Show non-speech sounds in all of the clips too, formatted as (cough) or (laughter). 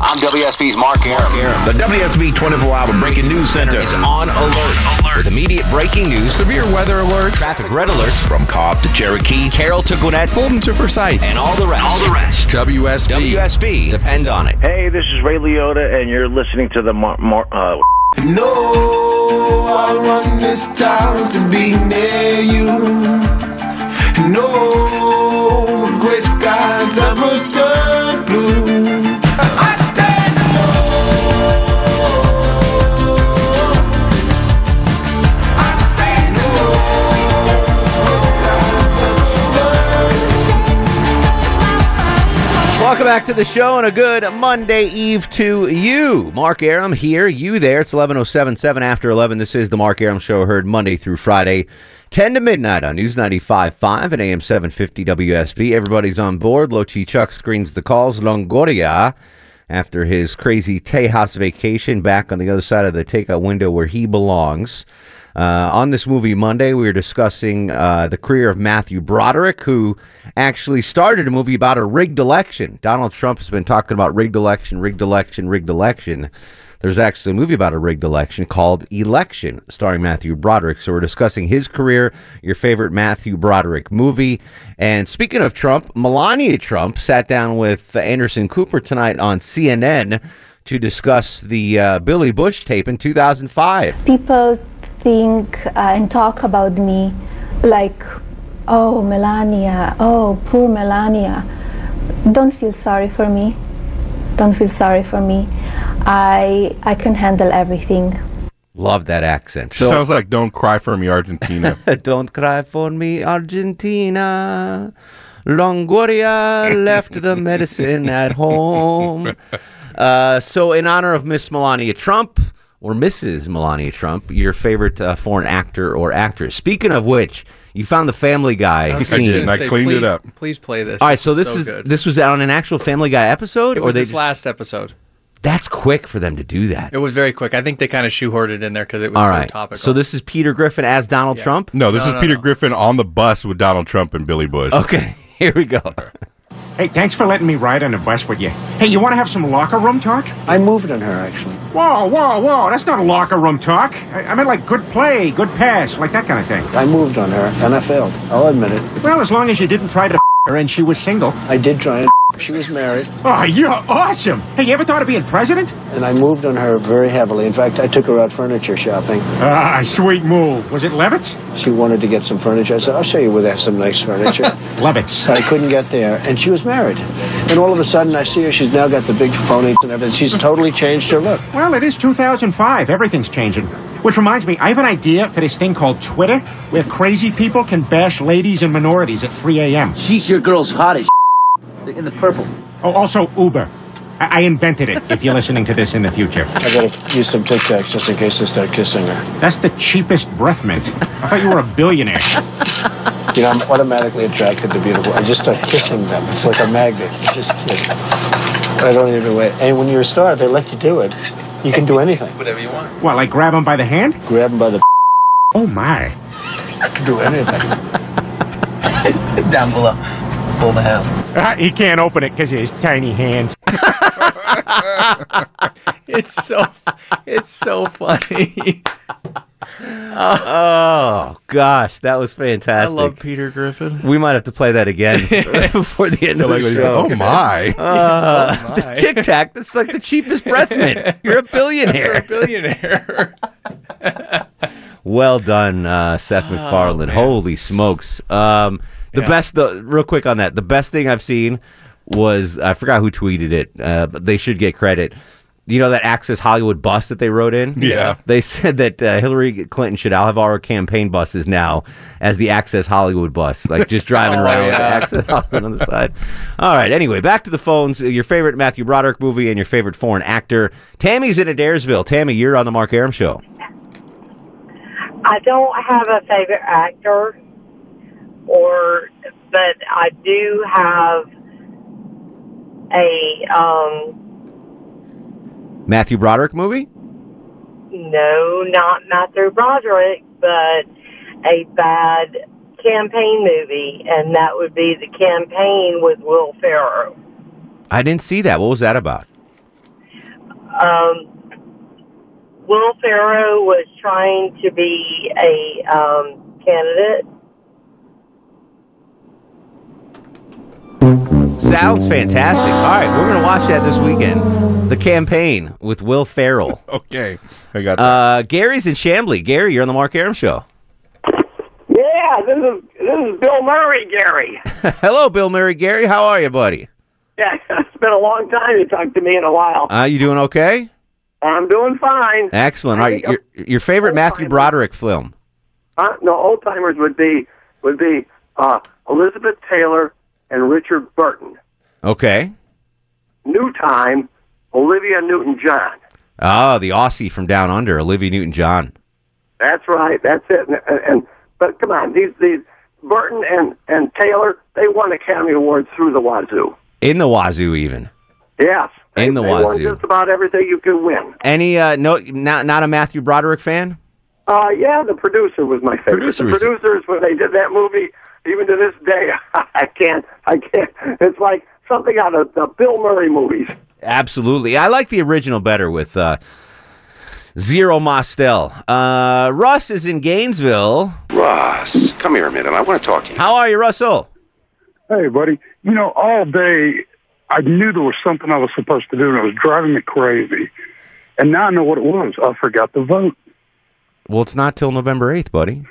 I'm WSB's Mark Arum. The WSB 24 Hour Breaking News Center is on alert, with immediate breaking news, severe weather alerts, traffic red alerts from Cobb to Cherokee, Carroll to Gwinnett, Fulton to Forsyth, and all the rest. All the rest. WSB. WSB. Depend on it. Hey, this is Ray Liotta, and you're listening to the Mar. Mar uh, No, I want this town to be near you. No gray skies ever turn blue. Welcome back to the show and a good Monday Eve to you. Mark Arum here, you there. It's 11.07, after 11. This is the Mark Arum Show, heard Monday through Friday, 10 to midnight on News 95.5 and AM 750 WSB. Everybody's on board. Lochi Chuck screens the calls. Longoria, after his crazy Tejas vacation, back on the other side of the takeout window where he belongs. Uh, on this movie Monday, we were discussing uh, the career of Matthew Broderick, who actually started a movie about a rigged election. Donald Trump has been talking about rigged election, rigged election, rigged election. There's actually a movie about a rigged election called Election, starring Matthew Broderick. So we're discussing his career, your favorite Matthew Broderick movie. And speaking of Trump, Melania Trump sat down with Anderson Cooper tonight on CNN to discuss the uh, Billy Bush tape in 2005. people think uh, and talk about me like, oh, Melania, oh, poor Melania. Don't feel sorry for me. Don't feel sorry for me. I, I can handle everything. Love that accent. Sounds like "Don't Cry for Me, Argentina." (laughs) Don't cry for me, Argentina. Longoria left the medicine at home. (laughs) Uh, so, in honor of Miss Melania Trump or Mrs. Melania Trump, your favorite uh, foreign actor or actress. Speaking of which, you found the Family Guy I scene. did, and I cleaned please, it up. Please play this. All right, so this is good. this was on an actual Family Guy episode, It or was they this just- last episode. that's quick for them to do that. It was very quick. I think they kind of shoehorned it in there because it was All so topical. so this is Peter Griffin as Donald Trump. No, this No, is no, Peter no. Griffin on the bus with Donald Trump and Billy Bush. Okay, (laughs) here we go. Hey, thanks for letting me ride on the bus with you. Hey, you want to have some locker room talk? I moved on her, actually. Whoa, whoa, whoa, that's not locker room talk. I, I meant like good play, good pass, like that kind of thing. I moved on her, and I failed. I'll admit it. Well, as long as you didn't try to and she was single. I did try and (laughs) she was married, Oh, you're awesome. Hey, you ever thought of being president? and I moved on her very heavily. In fact, I took her out furniture shopping. Ah, sweet move. Was it Levitt's? She wanted to get some furniture. I said, I'll show you where they have some nice furniture. (laughs) Levitt's. I couldn't get there, and she was married. And all of a sudden, I see her. She's now got the big pony and everything. She's totally changed her look. Well, it is 2005. Everything's changing. Which reminds me, I have an idea for this thing called Twitter, where crazy people can bash ladies and minorities at 3 a.m. She's your girl's hot as in the purple. Oh, also Uber. I, I invented it, if you're listening to this in the future. I gotta use some Tic Tacs just in case I start kissing her. That's the cheapest breath mint. I thought you were a billionaire. You know, I'm automatically attracted to beautiful. I just start kissing them. It's like a magnet. You just kiss. I don't even wait. And when you're a star, they let you do it. You can do anything. Whatever you want. What, like grab him by the hand? Grab him by the. Oh, my. I can do anything. (laughs) Down below. Pull the hell. Ah, he can't open it because of his tiny hands. (laughs) (laughs) it's so it's so funny. (laughs) Oh gosh, that was fantastic. I love Peter Griffin. We might have to play that again (laughs) before the end of the show. oh my! Uh, Oh, the. Tic Tac, that's like the cheapest breath mint. You're a billionaire. You're a billionaire. billionaire. well done, uh, Seth MacFarlane. man. Holy smokes. Um, the Yeah. best, the, real quick on that, the best thing I've seen was, I forgot who tweeted it, uh, but they should get credit. You know that Access Hollywood bus that they wrote in? Yeah. They said that uh, Hillary Clinton should all have our campaign buses now as the Access Hollywood bus, like just driving (laughs) Oh, right over yeah. Access Hollywood on the side. All right. Anyway, back to the phones. Your favorite Matthew Broderick movie and your favorite foreign actor. Tammy's in Adairsville. Tammy, you're on the Mark Arum show. I don't have a favorite actor, or but I do have a um Matthew Broderick movie? no, not Matthew Broderick, but a bad campaign movie, and that would be the campaign with Will Ferrell. I didn't see that. What was that about? Um, Will Ferrell was trying to be a um, candidate. Sounds fantastic. All right, we're going to watch that this weekend. The campaign with Will Ferrell. (laughs) okay. I got Uh, Gary's in Chamblee. Gary, you're on the Mark Arum show. Yeah, this is this is Bill Murray, Gary. (laughs) Hello, Bill Murray. Gary, how are you, buddy? Yeah, (laughs) it's been a long time you talked to me in a while. Uh, you doing okay? I'm doing fine. Excellent. All right, your, your favorite Matthew Broderick film? Uh, no, old timers would be would be uh, Elizabeth Taylor and Richard Burton. Okay. New time, Olivia Newton-John. Oh, the Aussie from Down Under, Olivia Newton-John. That's right. That's it. And, and but come on, these these Burton and and Taylor, they won Academy Awards through the wazoo. In the Wazoo, even. Yes, In the they won Wazoo. just about everything you can win. Any? Uh, no, not not a Matthew Broderick fan. Uh, yeah, the producer was my favorite. Producer the producers, when they did that movie, even to this day, (laughs) I can't, I can't. It's like something out of the Bill Murray movies. Absolutely, I like the original better with uh, Zero Mostel. Uh, Russ is in Gainesville. Russ, come here a minute. I want to talk to you. How are you, Russell? Hey, buddy. You know, all day I knew there was something I was supposed to do, and it was driving me crazy. And now I know what it was. I forgot to vote. Well, it's not till November eighth, buddy.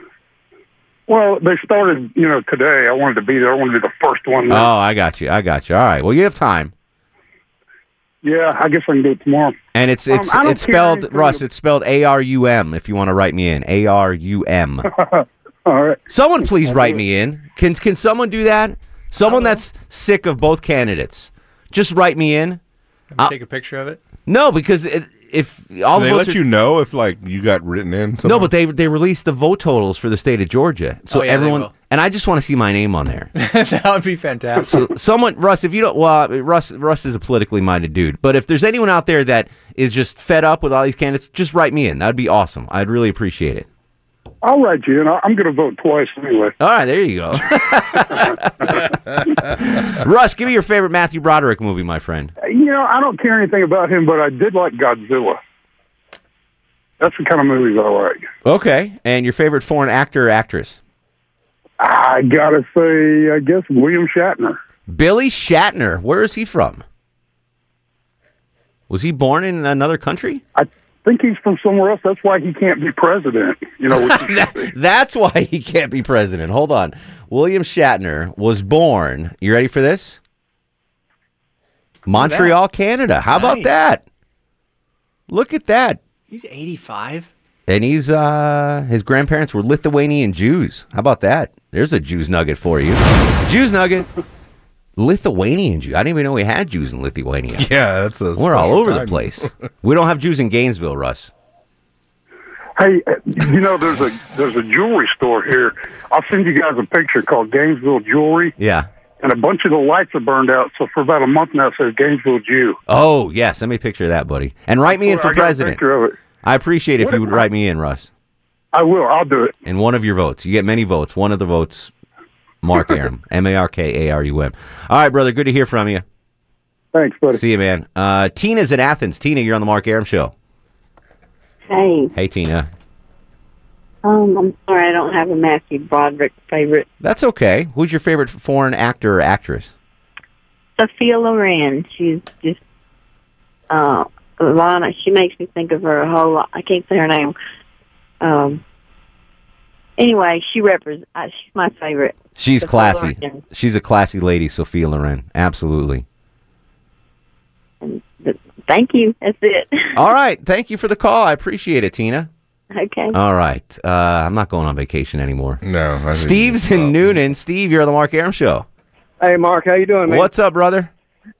Well, they started, you know, today. I wanted to be there. I wanted to be the first one. There. Oh. I got you. I got you. All right. Well, you have time. Yeah, I guess I can do it tomorrow. And it's Um, it's I don't it's spelled Russ. It's spelled A R U M. If you want to write me in, A R U M. (laughs) All right. Someone please write me in. Can can someone do that? Someone that's sick of both candidates, just write me in. Uh, Take a picture of it. no, because it, if all Do the they votes let are- you know if like you got written in? no, but they they released the vote totals for the state of Georgia, so Oh, yeah, everyone and I just want to see my name on there. (laughs) that would be fantastic. so someone Russ, if you don't, well, Russ Russ is a politically minded dude, but if there's anyone out there that is just fed up with all these candidates, just write me in. That'd be awesome. I'd really appreciate it. I'll write you in. I- I'm going to vote twice anyway. All right, there you go. (laughs) Russ, give me your favorite Matthew Broderick movie, my friend. Uh, you know, I don't care anything about him, but I did like Godzilla. That's the kind of movies I like. Okay, and your favorite foreign actor or actress? I gotta say, I guess William Shatner. Billy Shatner. Where is he from? Was he born in another country? I think he's from somewhere else. That's why he can't be president. You know, which he should be. That's why he can't be president. Hold on. William Shatner was born. You ready for this? Montreal, Canada. How about that? Look at that. He's 85. And he's uh his grandparents were Lithuanian Jews. How about that? There's a Jews nugget for you. Jews nugget. Lithuanian Jew. I didn't even know we had Jews in Lithuania. (laughs) Yeah, that's a. We're all special over the place. (laughs) we don't have Jews in Gainesville, Russ. Hey, uh, you know, there's a there's a jewelry store here. I'll send you guys a picture called Gainesville Jewelry, Yeah. and a bunch of the lights are burned out. So for about a month now, it says Gainesville Jew. Oh, yes. Send me a picture of that, buddy. And write me in for I got a president. picture of it. I appreciate it if What you would I- write me in, Russ. I will. I'll do it. And one of your votes. You get many votes. One of the votes, Mark Arum. (laughs) M A R K A R U M. All right, brother. Good to hear from you. Thanks, buddy. See you, man. Uh, Tina's in Athens. Tina, you're on the Mark Arum show. Hey, Hey, Tina. um, I'm sorry I don't have a Matthew Broderick favorite. That's okay. Who's your favorite foreign actor or actress? Sophia Loren. She's just uh, Lana. She makes me think of her a whole lot. I can't say her name. Um. Anyway, she represents. Uh, she's my favorite. She's classy. She's a classy lady, Sophia Loren. Absolutely. Thank you. That's it. (laughs) All right. Thank you for the call. I appreciate it, Tina. Okay. All right. Uh, I'm not going on vacation anymore. No. I Steve's in Newnan. Steve, you're on the Mark Arum Show. Hey, Mark, how you doing, man? What's up, brother?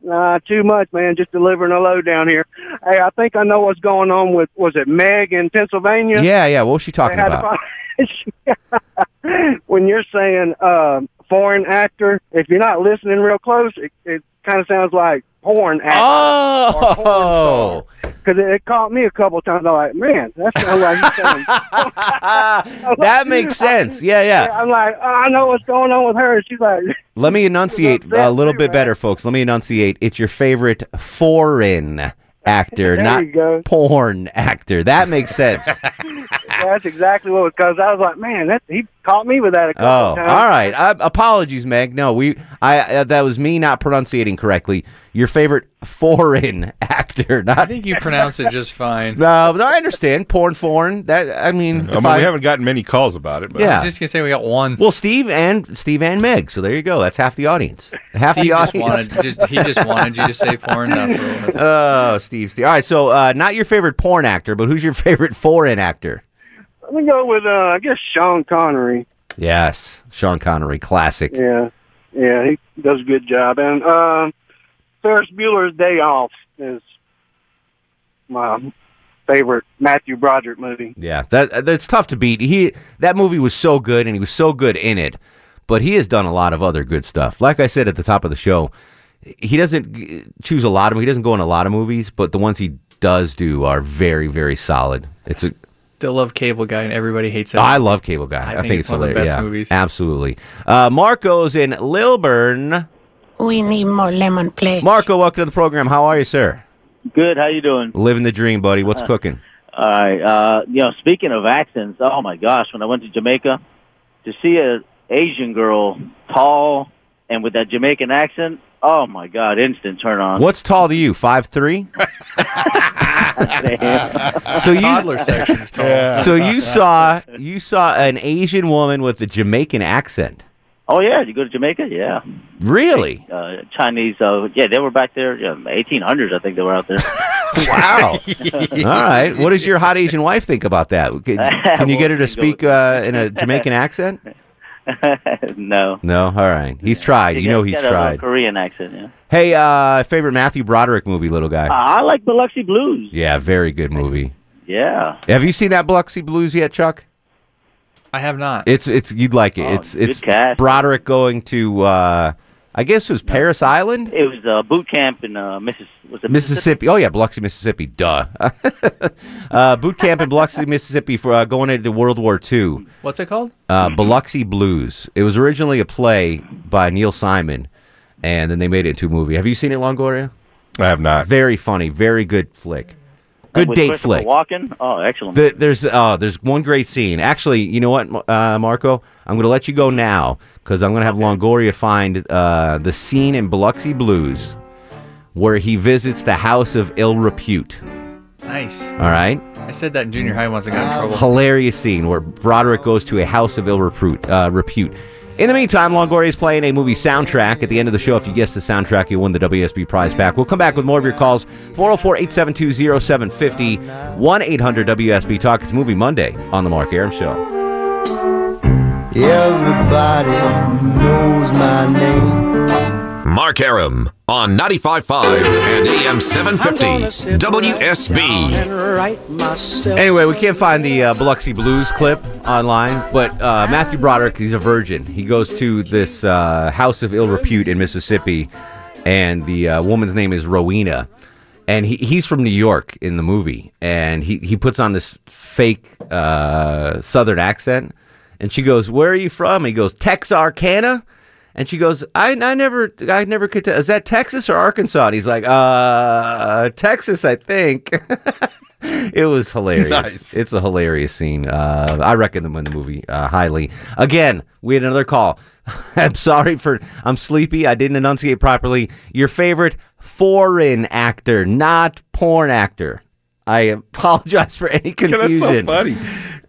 Uh, too much, man. Just delivering a load down here. Hey, I think I know what's going on with was it Meg in Pennsylvania? Yeah, yeah. What was she talking about? (laughs) (laughs) when you're saying uh, foreign actor, if you're not listening real close, it, it kind of sounds like porn actor. Oh, because (laughs) it, it caught me a couple times. I'm like, man, that sounds like (laughs) that makes sense. Yeah, yeah. I'm like, oh, I know what's going on with her. She's like, Let me enunciate a little bit better, folks. Let me enunciate. It's your favorite foreign actor, not porn actor. That makes sense. That's exactly what it was. Because I was like, man, that he caught me with that a couple Oh, times. all right. Uh, apologies, Meg. No, we. I uh, that was me not pronunciating correctly. Your favorite foreign (laughs) actor, not. I think you pronounced it just fine. No, no, I understand. Porn, foreign. That I mean, I if mean, we haven't gotten many calls about it, but Yeah. I was just gonna say we got one. Well, Steve and Steve and Meg. So there you go. That's half the audience. Half Steve the just audience. wanted, just, he just wanted you to say porn. That's (laughs) what. Oh, Steve, Steve. All right, so uh, not your favorite porn actor, but who's your (laughs) favorite foreign actor? Let me go with, uh, I guess, Sean Connery. Yes, Sean Connery, classic. Yeah, yeah, he does a good job. And uh, Ferris Bueller's Day Off is my favorite Matthew Broderick movie. Yeah, that that's tough to beat. He that movie was so good, and he was so good in it. But he has done a lot of other good stuff. Like I said at the top of the show, he doesn't choose a lot of. He doesn't go in a lot of movies, but the ones he does do are very, very solid. It's a, Still love Cable Guy, and everybody hates it. I love Cable Guy. I I, think think, it's it's one of the best yeah, movies. Absolutely. Uh, Marco's in Lilburn. We need more lemon, please. Marco, welcome to the program. How are you, sir? Good. How you doing? Living the dream, buddy. What's Uh, cooking? All right. Uh, you know, speaking of accents, oh my gosh, when I went to Jamaica, to see a Asian girl, tall and with that Jamaican accent, oh my God, instant turn on. What's tall to you? Five three. (laughs) (laughs) so you toddler section's tall. So you saw you saw an Asian woman with a Jamaican accent. Oh yeah, you go to Jamaica? Yeah. Really? Uh, Chinese, uh, yeah, they were back there, yeah, 1800s, I think they were out there. (laughs) Wow. (laughs) All right. What does your hot Asian wife think about that? Can, can you get her to speak uh, in a Jamaican accent? (laughs) no. No. All right. He's tried. You know he's got a, tried. Korean accent, yeah. Hey, uh, favorite Matthew Broderick movie, little guy. Uh, I like Biloxi Blues. Yeah, very good movie. Yeah. Have you seen that Biloxi Blues yet, Chuck? I have not. It's it's you'd like it. Oh, it's it's cast. Broderick going to uh, I guess it was Parris Island. It was uh, boot camp in uh, Missis- was it Mississippi. Oh yeah, Biloxi, Mississippi. Duh. (laughs) uh, boot camp in Biloxi, (laughs) Mississippi for uh, going into World War II. What's it called? Uh, Biloxi Blues. It was originally a play by Neil Simon, and then they made it into a movie. Have you seen it, Longoria? I have not. Very funny, very good flick. Good with date Christopher flick. Walken? Oh, excellent. The, there's uh, there's one great scene. Actually, you know what, uh, Marco? I'm going to let you go now because I'm going to have Longoria find uh, the scene in Biloxi Blues where he visits the house of ill repute. Nice. All right, I said that in junior high once. I got in trouble. hilarious scene where Broderick goes to a house of ill repute. Uh, repute. In the meantime, Longoria is playing a movie soundtrack. At the end of the show, if you guess the soundtrack, you'll win the WSB prize back. We'll come back with more of your calls. 404 872 0750 1 800 WSB Talk. It's Movie Monday on The Mark Arum Show. Everybody knows my name. Mark Arum on 95.5 and AM 750 WSB. Anyway, we can't find the uh, Biloxi Blues clip online, but uh, Matthew Broderick, he's a virgin. He goes to this uh, house of ill repute in Mississippi, and the uh, woman's name is Rowena. And he, he's from New York in the movie, and he, he puts on this fake uh, Southern accent. And she goes, "Where are you from?" He goes, "Texarkana." And she goes, I, I never, I never could tell. Is that Texas or Arkansas? And he's like, uh, Texas, I think. (laughs) it was hilarious. Nice. It's a hilarious scene. Uh, I recommend the movie uh, highly. Again, we had another call. (laughs) I'm sorry for, I'm sleepy. I didn't enunciate properly. Your favorite foreign actor, not porn actor. I apologize for any confusion. (laughs) That's so funny.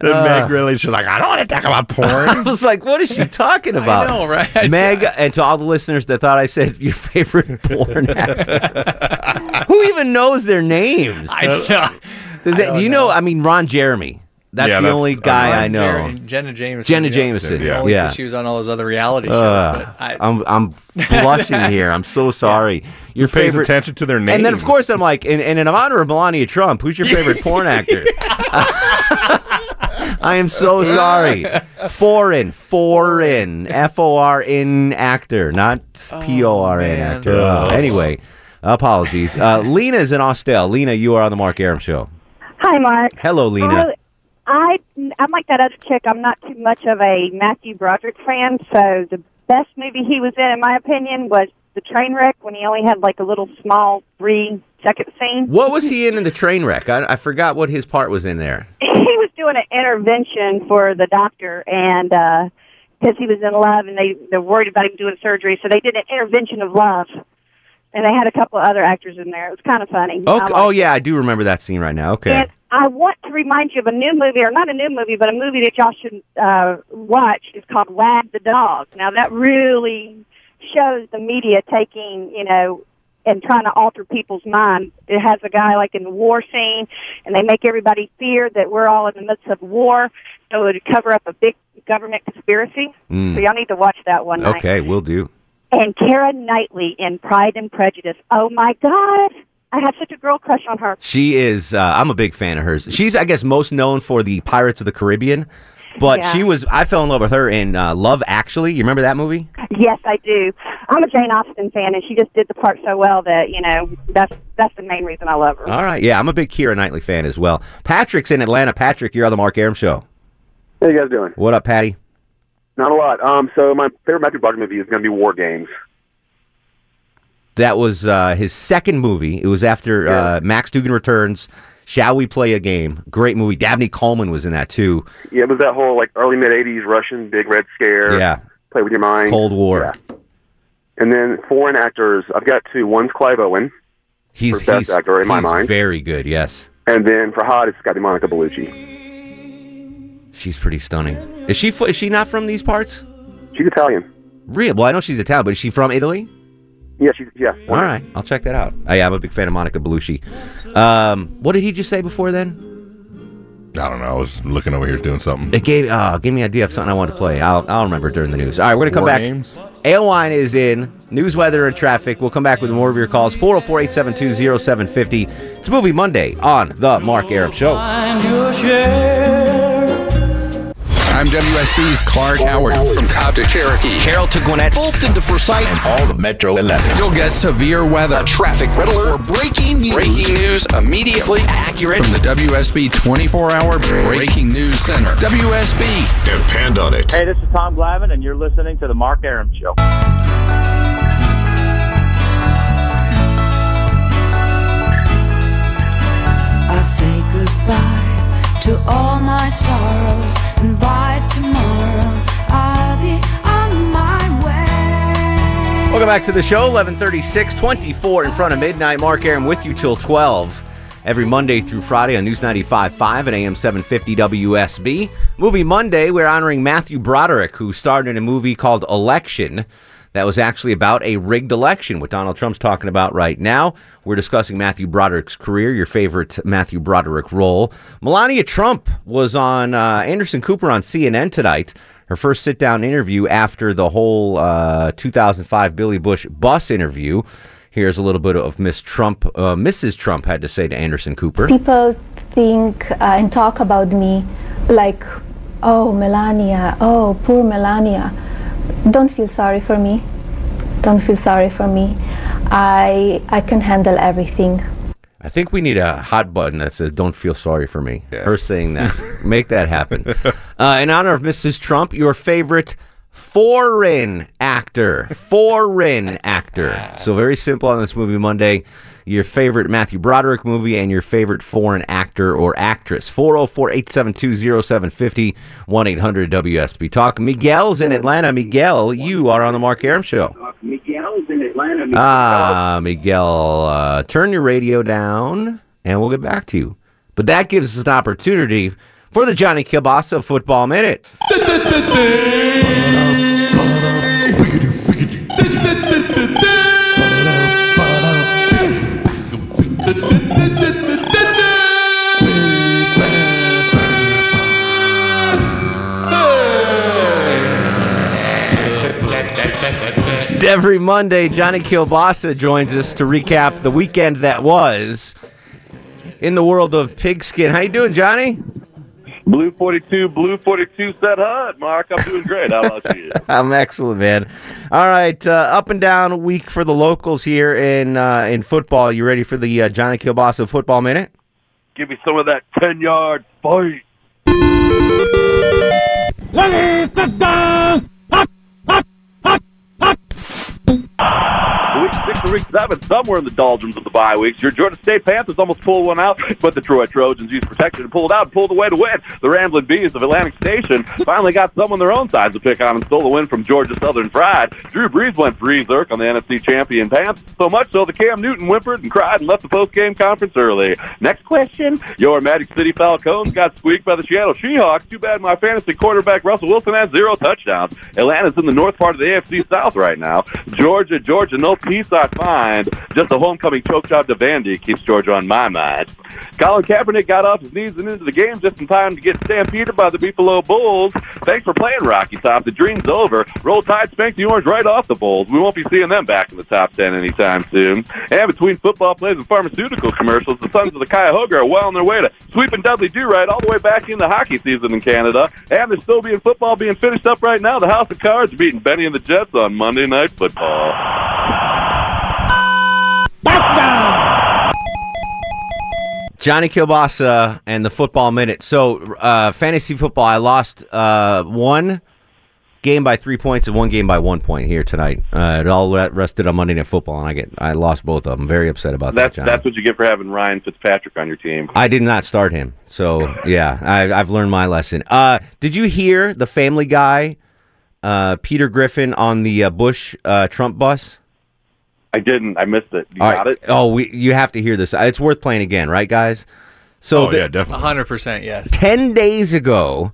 The Uh, Meg really, she's like, I don't want to talk about porn. (laughs) I was like, what is she talking (laughs) about? know, right? (laughs) Meg, and to all the listeners that thought I said your favorite porn actor. Who even knows their names? I know. Does that, don't do you know? I mean, Ron Jeremy. That's Yeah, the that's- only uh, guy Ron I know. Jeremy, Jenna Jameson. Jenna. Jameson, yeah. Only 'cause yeah. She was on all those other reality shows. Uh, but I, I'm I'm blushing here. I'm so sorry. Your pays favorite attention to their names. And then of course I'm like, and, and in honor of Melania Trump, who's your favorite porn actor? I am so sorry. Foreign, foreign, F O R N actor, not P O R N man. actor. Oh, anyway, apologies. Uh, Lena's in Austell. Lena, you are on the Mark Arum show. Hi, Mark. Hello, Lena. I, I I'm like that other chick. I'm not too much of a Matthew Broderick fan, so the best movie he was in, in my opinion, was The Trainwreck when he only had like a little small three second scene. What was he in in the train wreck? I, I forgot what his part was in there. (laughs) He was doing an intervention for the doctor, and because he was in love, and they they're worried about him doing surgery, so they did an intervention of love. And they had a couple of other actors in there. It was kind of funny. Okay. Oh yeah, I do remember that scene right now. Okay. And I want to remind you of a new movie, or not a new movie, but a movie that y'all should uh, watch. It's called Wag the Dog. Now that really shows the media taking, you know, and trying to alter people's minds. It has a guy like in the war scene, and they make everybody fear that we're all in the midst of war, so it would cover up a big government conspiracy. Mm. So y'all need to watch that one night. Okay, we'll do. And Keira Knightley in Pride and Prejudice. Oh my God. I have such a girl crush on her. She is. Uh, I'm a big fan of hers. She's, I guess, most known for the Pirates of the Caribbean, but Yeah. she was. I fell in love with her in uh, Love Actually. You remember that movie? Yes, I do. I'm a Jane Austen fan, and she just did the part so well that you know that's that's the main reason I love her. All right. Yeah, I'm a big Keira Knightley fan as well. Patrick's in Atlanta. Patrick, you're on the Mark Arum show. How you guys doing? What up, Patty? Not a lot. Um, so my favorite Matthew Broderick movie is going to be War Games. That was uh, his second movie. It was after uh, Max Dugan returns. Shall we play a game? Great movie. Dabney Coleman was in that too. Yeah, it was that whole like early mid '80s Russian big red scare. Yeah. Play with your mind. Cold War. Yeah. And then foreign actors, I've got two. One's Clive Owen, He's for best he's, actor in my mind, very good. Yes, and then for hot, it's got to be Monica Bellucci. she's pretty stunning. Is she? Is she not from these parts? She's Italian. Real? Well, I know she's Italian, but is she from Italy? Yeah, she's yeah. All right, I'll check that out. I, I'm a big fan of Monica Bellucci. Um, what did he just say before then? I don't know. I was looking over here doing something. It gave uh, gave me an idea of something I wanted to play. I'll I'll remember during the news. All right, we're gonna come War back. games? Ailwine is in news, weather, and traffic. We'll come back with more of your calls. 404-872-0750. It's Movie Monday on the Mark Arum Show. I'm WSB's Clark Howard from Cobb to Cherokee. Carroll to Gwinnett, Fulton to Forsyth, and all of Metro 11. You'll get severe weather, A traffic red alert, or breaking news. breaking news immediately accurate. from the WSB 24-hour Breaking News Center. WSB. Depend on it. Hey, this is Tom Glavine, and you're listening to the Mark Arum Show. I say goodbye to all my sorrows, and by Welcome back to the show. 1136, 24 in front of midnight. Mark Arum with you till 12. Every Monday through Friday on News 95.5 at AM 750 WSB. Movie Monday, we're honoring Matthew Broderick, who starred in a movie called Election. That was actually about a rigged election, what Donald Trump's talking about right now. We're discussing Matthew Broderick's career, your favorite Matthew Broderick role. Melania Trump was on uh, Anderson Cooper on CNN tonight. Her first sit down interview after the whole uh, 2005 Billy Bush bus interview. Here's a little bit of Miss Trump, uh, Mrs. Trump had to say to Anderson Cooper. People think uh, and talk about me like, oh, Melania, oh, poor Melania. Don't feel sorry for me. Don't feel sorry for me. I, I can handle everything. I think we need a hot button that says "Don't feel sorry for me." Her saying that, (laughs) make that happen. Uh, in honor of Mrs. Trump, your favorite foreign actor, foreign actor. So very simple on this movie Monday. Your favorite Matthew Broderick movie and your favorite foreign actor or actress. 404-872-0750, 1-800-WSB Talk. Miguel's in Atlanta. Miguel, you are on the Mark Arum Show. Miguel's in Atlanta. Ah, Miguel, uh, turn your radio down and we'll get back to you. But that gives us an opportunity for the Johnny Kilbasa Football Minute. Every Monday, Johnny Kilbasa joins us to recap the weekend that was in the world of pigskin. How you doing, Johnny? Blue 42, Blue 42 said HUD. Mark, I'm doing great. How about you? (laughs) I'm excellent, man. All right, uh, up and down week for the locals here in uh, in football. You ready for the uh, Johnny Kilbasa Football Minute? Give me some of that 10 yard fight. Week seven, somewhere in the doldrums of the bye weeks. Your Georgia State Panthers almost pulled one out, but the Troy Trojans used protection and pulled out and pulled away to win. The Rambling Bees of Atlantic Station finally got some on their own side to pick on and stole the win from Georgia Southern Fried. Drew Brees went berserk on the NFC champion Pants, so much so that Cam Newton whimpered and cried and left the post-game conference early. Next question. Your Magic City Falcons got squeaked by the Seattle Seahawks. Too bad my fantasy quarterback Russell Wilson has zero touchdowns. Atlanta's in the north part of the AFC South right now. Georgia, Georgia, no peace I Just a homecoming choke job to Vandy keeps Georgia on my mind. Colin Kaepernick got off his knees and into the game just in time to get stampeded by the Buffalo Bulls. Thanks for playing, Rocky Top. The dream's over. Roll Tide spanked the Orange right off the Bulls. We won't be seeing them back in the top 10 anytime soon. And between football plays and pharmaceutical commercials, the Sons of the Cuyahoga are well on their way to sweeping Dudley Do Right all the way back into hockey season in Canada. And there's still being football being finished up right now. The House of Cards beating Benny and the Jets on Monday Night Football. Johnny Kilbasa and the Football Minute. So, uh, fantasy football, I lost uh, one game by three points and one game by one point here tonight. Uh, it all rested on Monday Night Football, and I get I lost both of them. Very upset about That's that, Johnny. that's what you get for having Ryan Fitzpatrick on your team. I did not start him, so (laughs) yeah, I, I've learned my lesson. Uh, did you hear the Family Guy, uh, Peter Griffin on the uh, Bush uh, Trump bus? I didn't. I missed it. You All got right. it? Oh, we, you have to hear this. It's worth playing again, right, guys? So Oh, the- yeah, definitely. hundred percent yes. 10 days ago,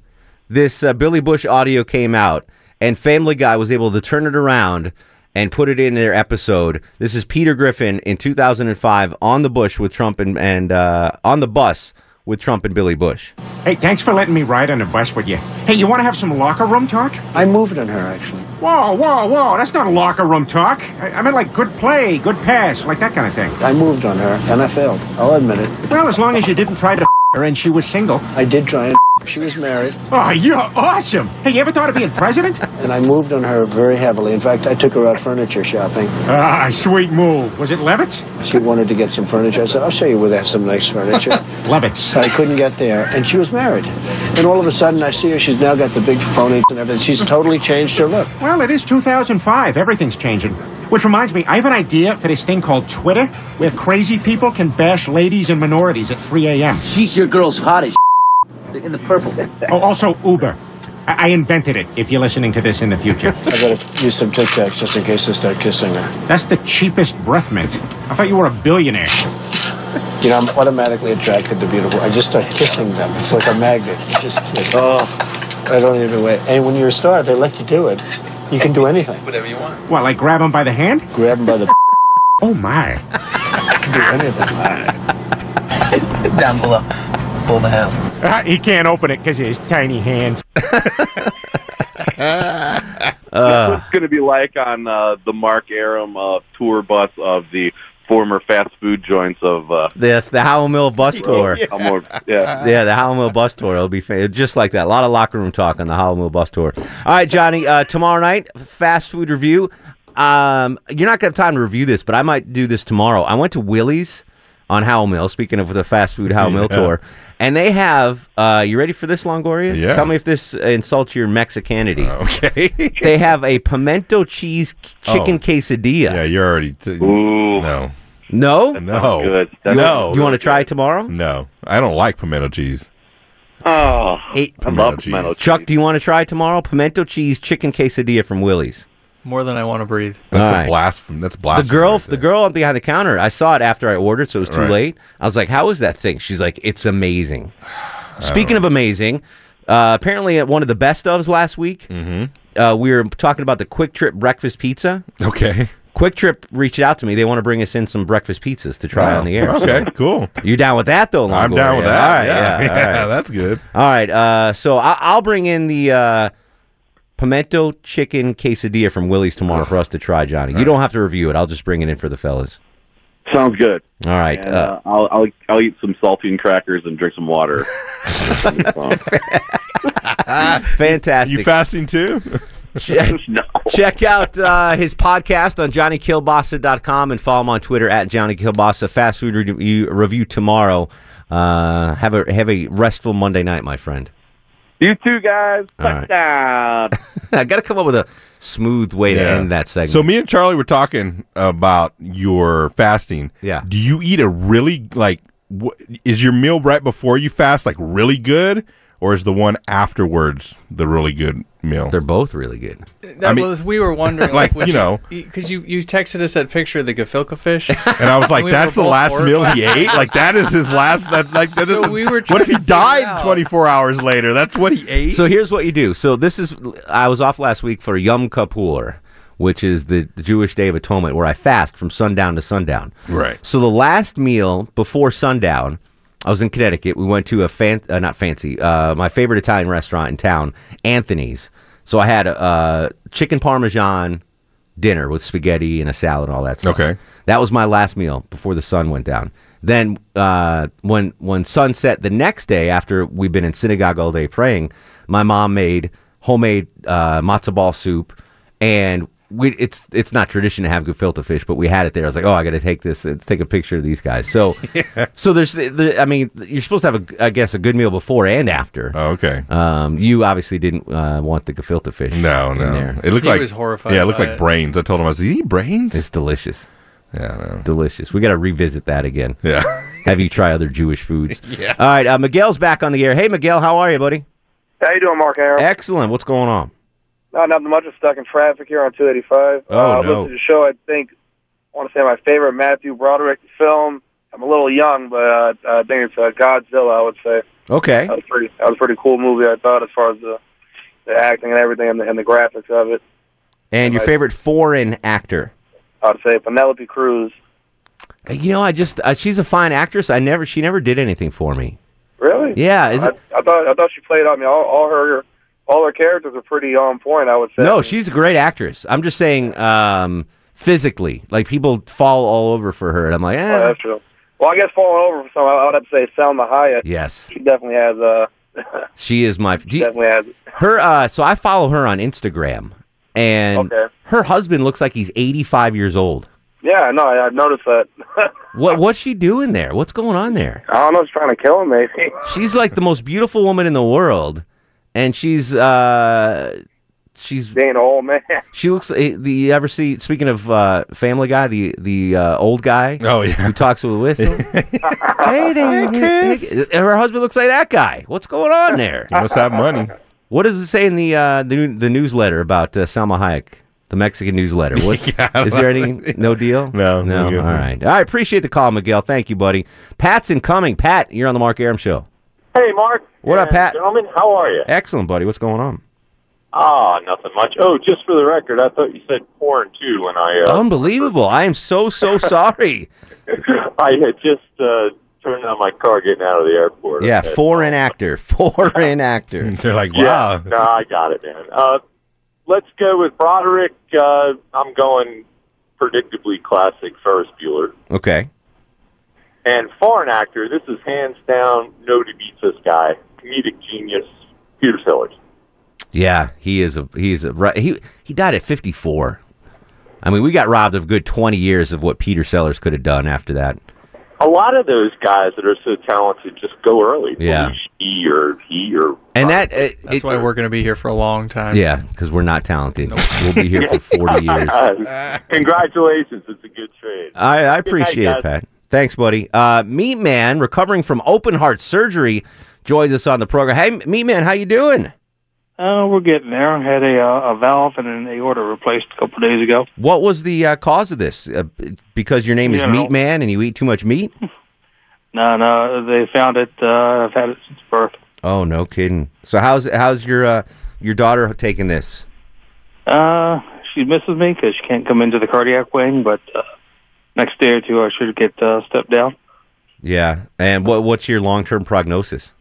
this uh, Billy Bush audio came out, and Family Guy was able to turn it around and put it in their episode. This is Peter Griffin in 2005 on the Bush with Trump and, and uh, on the bus with Trump and Billy Bush. Hey, thanks for letting me ride on a bus with you. Hey, you want to have some locker room talk? I moved on her, actually. Whoa, whoa, whoa. That's not locker room talk. I, I meant like good play, good pass, like that kind of thing. I moved on her, and I failed. I'll admit it. Well, as long as you didn't try to her and she was single. I did try and (laughs) she was married. Oh, you're awesome. Hey, you ever thought of being president? (laughs) And I moved on her very heavily. In fact, I took her out furniture shopping. Ah, sweet move. Was it Levitt's? She wanted to get some furniture. I said, I'll show you where they have some nice furniture. (laughs) Levitt's. I couldn't get there, and she was married. And all of a sudden, I see her. She's now got the big phony and everything. She's totally changed her look. Well, it is 2005. Everything's changing. Which reminds me, I have an idea for this thing called Twitter, where crazy people can bash ladies and minorities at 3 a.m. She's your girl's hot as in the purple. Oh, also Uber. I, I invented it, if you're listening to this in the future. I gotta use some Tic Tacs just in case I start kissing her. That's the cheapest breath mint. I thought you were a billionaire. You know, I'm automatically attracted to beautiful. I just start kissing them. It's like a magnet. You just, kiss. oh, I don't even wait. And when you're a star, they let you do it. You can do anything. Whatever you want. What, like grab him by the hand? Grab him by the. (laughs) Oh, my. I can do anything. Down below. Pull the hell. Ah, he can't open it because of his tiny hands. Uh, (laughs) What's going to be like on uh, the Mark Arum uh, tour bus of the former fast food joints of uh, This the Howell Mill bus tour. (laughs) Elmore- yeah. (laughs) Yeah, the Howell Mill bus tour. It'll be fa- just like that. A lot of locker room talk on the Howell Mill bus tour. All right, Johnny. Uh, tomorrow night, fast food review. Um, you're not gonna have time to review this, but I might do this tomorrow. I went to Willie's on Howell Mill. Speaking of the fast food Howell Mill tour, and they have. Uh, you ready for this, Longoria? Yeah. Tell me if this insults your Mexicanity. okay. they have a pimento cheese (laughs) chicken Oh. quesadilla. Yeah, you're already. T- Ooh. No. No. No. good. You, No. Want, you want to try it tomorrow? No. I don't like pimento cheese. Oh, Eight. I love cheese. pimento cheese. Chuck, do you want to try tomorrow? Pimento cheese chicken quesadilla from Willie's. More than I want to breathe. That's All a right. blasphemy. That's blast. The blasphemy. girl, right the there. girl behind the counter. I saw it after I ordered, so it was too Right. late. I was like, "How is that thing?" She's like, "It's amazing." (sighs) Speaking of amazing, uh, apparently at one of the best ofs last week, uh, we were talking about the QuikTrip breakfast pizza. Okay. QuikTrip reached out to me. They want to bring us in some breakfast pizzas to try Wow. on the air. Okay, cool. You down with that though? I'm down with that. right, Yeah, yeah, all (laughs) yeah, right. that's good. All right, uh, so I- I'll bring in the uh, pimento chicken quesadilla from Willie's tomorrow for us to try, Johnny. You don't have to review it. I'll just bring it in for the fellas. Sounds good. All right. And, uh, I'll, I'll I'll eat some saltine crackers and drink some water. (laughs) (laughs) Fantastic. You fasting too? (laughs) Check, (laughs) check out uh, his podcast on johnnykilbasa.com and follow him on Twitter at Johnny Kilbasa. Fast food review, review tomorrow. Uh, have a have a restful Monday night, my friend. You too, guys, All right. touchdown. (laughs) I got to come up with a smooth way to end that segment. So me and Charlie were talking about your fasting. Yeah. Do you eat a really like? Wh- is your meal right before you fast like really good, or is the one afterwards the really good meal? They're both really good. That was we were wondering, (laughs) like, would you know, because you, you texted us that picture of the gefilte fish, and I was (laughs) like, we "That's the both last meal he ate. Like that is his last. That like that So is. we were what if he trying to figure died 24 hours later? That's what he ate. So here's what you do. So this is I was off last week for Yom Kippur, which is the, the Jewish Day of Atonement, where I fast from sundown to sundown. Right. So the last meal before sundown, I was in Connecticut. We went to a fan, uh, not fancy, uh, my favorite Italian restaurant in town, Anthony's. So I had a uh, chicken parmesan dinner with spaghetti and a salad and all that stuff. Okay. That was my last meal before the sun went down. Then uh, when when sunset the next day after we've been in synagogue all day praying, my mom made homemade uh, matzo ball soup, and we it's it's not tradition to have gefilte fish, but we had it there. I was like, oh, I got to take this, uh, take a picture of these guys. So (laughs) so there's the, the, I mean you're supposed to have a I guess a good meal before and after. Oh, okay. Um, you obviously didn't uh, want the gefilte fish. No, in no. there. It looked He like was horrified Yeah, it looked like it. brains. I told him I was. Did he eat brains? It's delicious. Yeah, no. Delicious. We got to revisit that again. Yeah. (laughs) Have you try other Jewish foods? (laughs) Yeah. All right. Uh, Miguel's back on the air. Hey, Miguel, how are you, buddy? How you doing, Mark Aaron? Excellent. What's going on? Not nothing much. I'm stuck in traffic here on 285. Oh, uh, I no. listened to the show. I think I want to say my favorite Matthew Broderick film. I'm a little young, but uh, I think it's uh, Godzilla. I would say Okay. that was pretty. That was a pretty cool movie. I thought as far as the the acting and everything and the, and the graphics of it. And your favorite foreign actor? I'd say Penelope Cruz. Uh, You know, I just uh, she's a fine actress. I never she never did anything for me. Really? Yeah, is I, it- I thought I thought she played. I mean, all, all her all her characters are pretty on point. I would say. No, she's a great actress. I'm just saying um, physically, like people fall all over for her, and I'm like, Oh, eh. that's true. Well, I guess falling over for some, I would have to say Salma Hayek. Yes. She definitely has. Uh, (laughs) She is my. Do you- definitely has. her. Uh, so I follow her on Instagram, and Okay. her husband looks like he's 85 years old. Yeah, no, I, I noticed that. (laughs) What what's she doing there? What's going on there? I don't know. She's trying to kill him, maybe. She's like the most beautiful woman in the world, and she's uh, she's being an old man. (laughs) She looks. eh, The you ever see? Speaking of uh, Family Guy, the the uh, old guy. Oh yeah, who talks with a whistle. (laughs) hey there, Chris. Her husband looks like that guy. What's going on there? He must have money. What does it say in the uh, the, new- the newsletter about uh, Salma Hayek? The Mexican newsletter. (laughs) What's, Yeah, is there any no deal? No, no. no good. All right. I appreciate the call, Miguel. Thank you, buddy. Pat's incoming. Pat, you're on the Mark Arum show. Hey, Mark. What up, Pat? Gentlemen, how are you? Excellent, buddy. What's going on? Ah, nothing much. Oh, just for the record, I thought you said porn too when I uh, Unbelievable. I am so so (laughs) sorry. I had just uh, turned on my car getting out of the airport. yeah, And- foreign actor. (laughs) Foreign (laughs) actor. They're like, Yeah, no, I got it, man. Uh, let's go with Broderick. Uh, I'm going predictably classic Ferris Bueller. Okay. And foreign actor, this is hands down, no to beat this guy. Comedic genius, Peter Sellers. Yeah, he is a he's a right. He he died at 54. I mean, we got robbed of a good 20 years of what Peter Sellers could have done after that. A lot of those guys that are so talented just go early. Yeah. He or he or And that uh, That's it- why we're going to be here for a long time. yeah, because we're not talented. We'll be here for (laughs) 40 years. (laughs) Congratulations, it's a good trade. I, I Good night, appreciate it, Pat. Thanks, buddy. Uh, Meat Man, recovering from open heart surgery, joins us on the program. Hey, Meat Man, how you doing? Uh, we're getting there. I had a, uh, a valve and an aorta replaced a couple days ago. What was the uh, cause of this? Uh, because your name is Yeah, no. Meat Man and you eat too much meat? (laughs) No, no, they found it. Uh, I've had it since birth. Oh, no kidding. So how's how's your uh, your daughter taking this? Uh, she misses me because she can't come into the cardiac wing, but uh, next day or two I should get uh, stepped down. Yeah. And what what's your long term prognosis?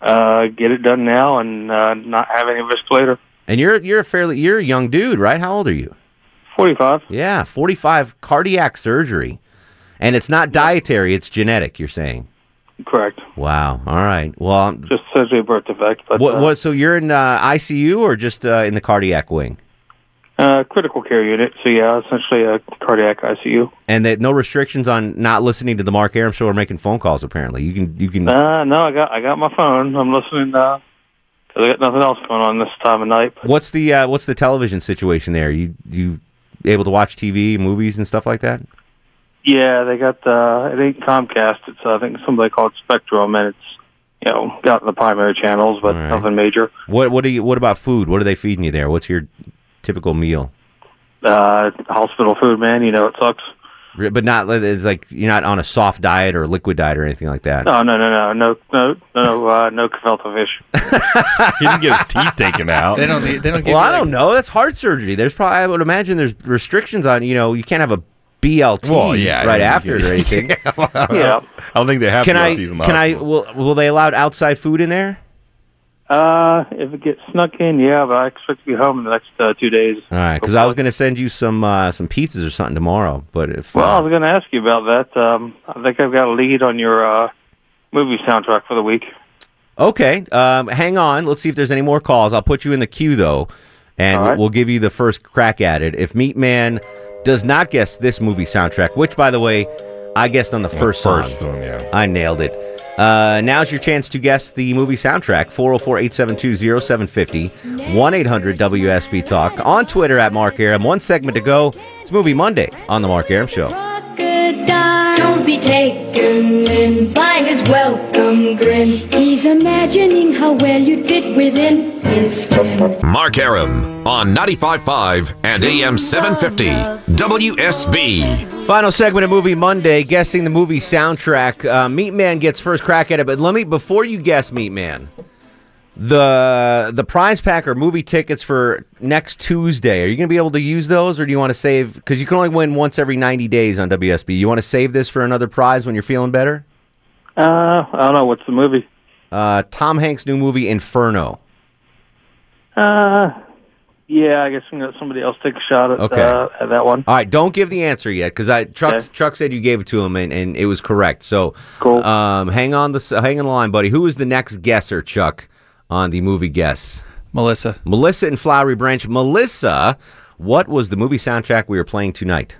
Uh, get it done now and uh, not have any risk later. And you're you're a fairly you're a young dude, right? How old are you? Forty five. Yeah, forty five. Cardiac surgery, and it's not dietary; it's genetic. You're saying? Correct. Wow. All right. Well, Just surgery birth defect, but what uh, what? So you're in uh, ICU or just uh, in the cardiac wing? Uh, critical care unit. So yeah, essentially a cardiac ICU. And that no restrictions on not listening to the Mark Arum show or making phone calls. Apparently, you can you can. Uh, no, I got I got my phone. I'm listening uh 'cause I got nothing else going on this time of night. What's the uh, what's the television situation there? You you able to watch TV, movies, and stuff like that? Yeah, they got uh, it ain't Comcast. It's uh, I think somebody called Spectrum, and it's you know got the primary channels, but right. nothing major. What what do you what about food? What are they feeding you there? What's your typical meal? Uh, hospital food, man. You know it sucks. But not it's like you're not on a soft diet or a liquid diet or anything like that. No, no, no, no, no, no, no, uh, no gefilte fish. (laughs) he didn't get his teeth taken out. They don't. They don't. Give well, I like- don't know. That's heart surgery. There's probably I would imagine there's restrictions on you know you can't have a BLT Well, yeah, right (laughs) I after it or anything. Yeah. I don't think they have Can I BLTs in the can I hospital. will will they allow outside food in there? Uh, if it gets snuck in, yeah, but I expect to be home in the next uh, two days. All right, because I was going to send you some uh, some pizzas or something tomorrow, but if Well, I uh, was going to ask you about that. Um, I think I've got a lead on your uh, movie soundtrack for the week. okay, um, hang on. Let's see if there's any more calls. I'll put you in the queue though, and All right. we'll give you the first crack at it. If Meat Man does not guess this movie soundtrack, which by the way, I guessed on the first song. first one, yeah. I nailed it. Uh, now's your chance to guess the movie soundtrack 404 872 0750 1 800 WSB Talk. On Twitter at Mark Arum. One segment to go. It's Movie Monday on The Mark Arum Show. Don't be taken in by his welcome grin. He's imagining how well you'd fit within his skin. Mark Arum on 95.5 and AM 750 WSB. Final segment of Movie Monday, guessing the movie soundtrack. Uh, Meat Man gets first crack at it, but let me before you guess, Meat Man, the the prize pack or movie tickets for next Tuesday. Are you going to be able to use those, or do you want to save? Because you can only win once every ninety days on WSB. You want to save this for another prize when you're feeling better? Uh, I don't know. What's the movie? Uh, Tom Hanks' new movie Inferno. Uh, yeah, I guess I'm gonna let somebody else take a shot at, Okay. uh, at that one. All right, don't give the answer yet because I Chuck Okay. Chuck said you gave it to him and, and it was correct. So Cool. Um, hang on the hang on the line, buddy. Who is the next guesser, Chuck, on the movie guess? Melissa. Melissa in Flowery Branch. Melissa, what was the movie soundtrack we were playing tonight?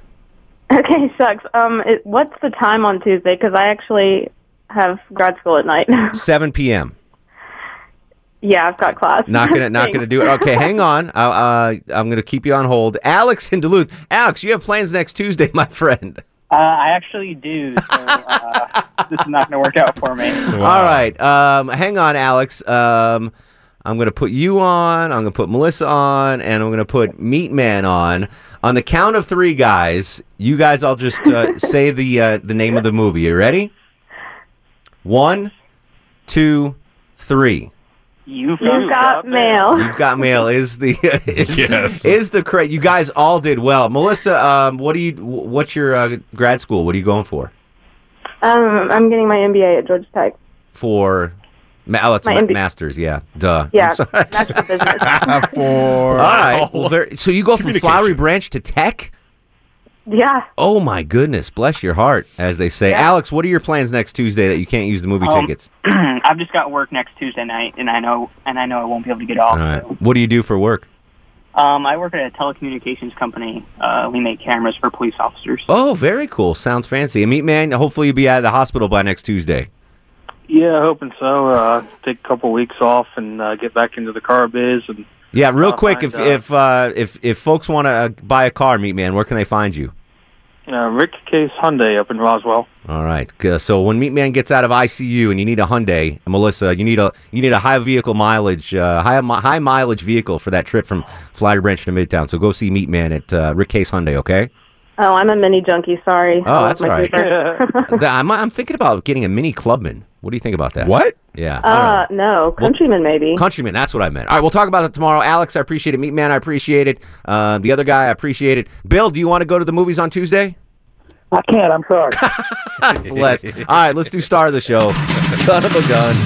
Okay, sucks. Um, it, what's the time on Tuesday? Because I actually have grad school at night. (laughs) 7 p.m. yeah, I've got class. Not gonna (laughs) not gonna do it. Okay, hang on. I, uh, I'm gonna keep you on hold. Alex in Duluth. Alex, you have plans next Tuesday, (laughs) my friend. Uh, I actually do. So uh, (laughs) this is not going to work out for me. All right. Um, hang on, Alex. Um, I'm going to put you on. I'm going to put Melissa on, and I'm going to put Meat Man on. On the count of three, guys, you guys, I'll just uh, (laughs) say the uh, the name of the movie. You ready? One, two, three. You've, You've got mail. You've got mail. Is the (laughs) is, Yes. is the correct? You guys all did well. Melissa, um, what do you? What's your uh, grad school? What are you going for? Um, I'm getting my MBA at Georgia Tech. For ma- oh, it's My ma- MB masters. Yeah, duh. Yeah, sorry. Business. (laughs) For right. Well, very, so you go from Flowery Branch to Tech? Yeah. Oh my goodness, bless your heart, as they say. Alex, what are your plans next Tuesday that you can't use the movie Um, tickets? (clears throat) I've just got work next Tuesday night, and I know, and I know I won't be able to get off. All right. What do you do for work? Um, I work at a telecommunications company. Uh, we make cameras for police officers. Oh, very cool. Sounds fancy. And Meat Man, hopefully you'll be out of the hospital by next Tuesday. Yeah, hoping so. Uh, take a couple weeks off and uh, get back into the car biz. And Yeah, real I'll quick, find, if if uh, if if folks want to uh, buy a car, Meat Man, where can they find you? Uh, Rick Case Hyundai up in Roswell. All right. So when Meat Man gets out of ICU and you need a Hyundai, Melissa, you need a you need a high vehicle mileage, uh, high high mileage vehicle for that trip from Flowery Branch to Midtown. So go see Meat Man at uh, Rick Case Hyundai. Okay. Oh, I'm a mini junkie. Sorry. Oh, that's my all right. (laughs) I'm I'm thinking about getting a mini Clubman. What do you think about that? What? Yeah. I don't know. Uh, no, Countryman maybe. Countryman, that's what I meant. All right, we'll talk about it tomorrow. Alex, I appreciate it. Meat Man, I appreciate it. Uh, the other guy, I appreciate it. Bill, do you want to go to the movies on Tuesday? I can't. I'm sorry. (laughs) Bless. All right, let's do star of the show. Son of a gun.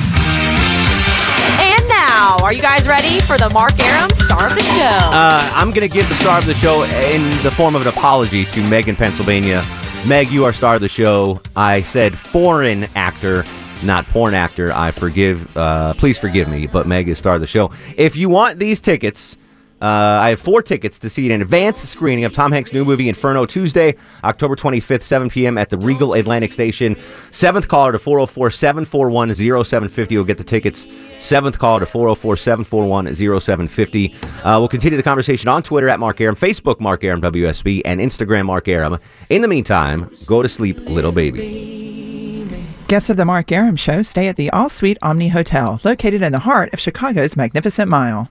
And now, are you guys ready for the Mark Arum star of the show? Uh, I'm going to give the star of the show in the form of an apology to Meg in Pennsylvania. Meg, you are star of the show. I said foreign actor, not porn actor. I forgive. Uh, please forgive me, but Meg is star of the show. If you want these tickets, uh, I have four tickets to see an advanced screening of Tom Hanks' new movie Inferno Tuesday, October 25th, 7 p.m. at the Regal Atlantic Station. Seventh caller to 404 741 0750 will get the tickets. Seventh caller to 404 741 0750. Uh, We'll continue the conversation on Twitter at Mark Arum, Facebook Mark Arum WSB, and Instagram Mark Arum. In the meantime, go to sleep, little baby. Guests of the Mark Arum Show stay at the All Suite Omni Hotel, located in the heart of Chicago's Magnificent Mile.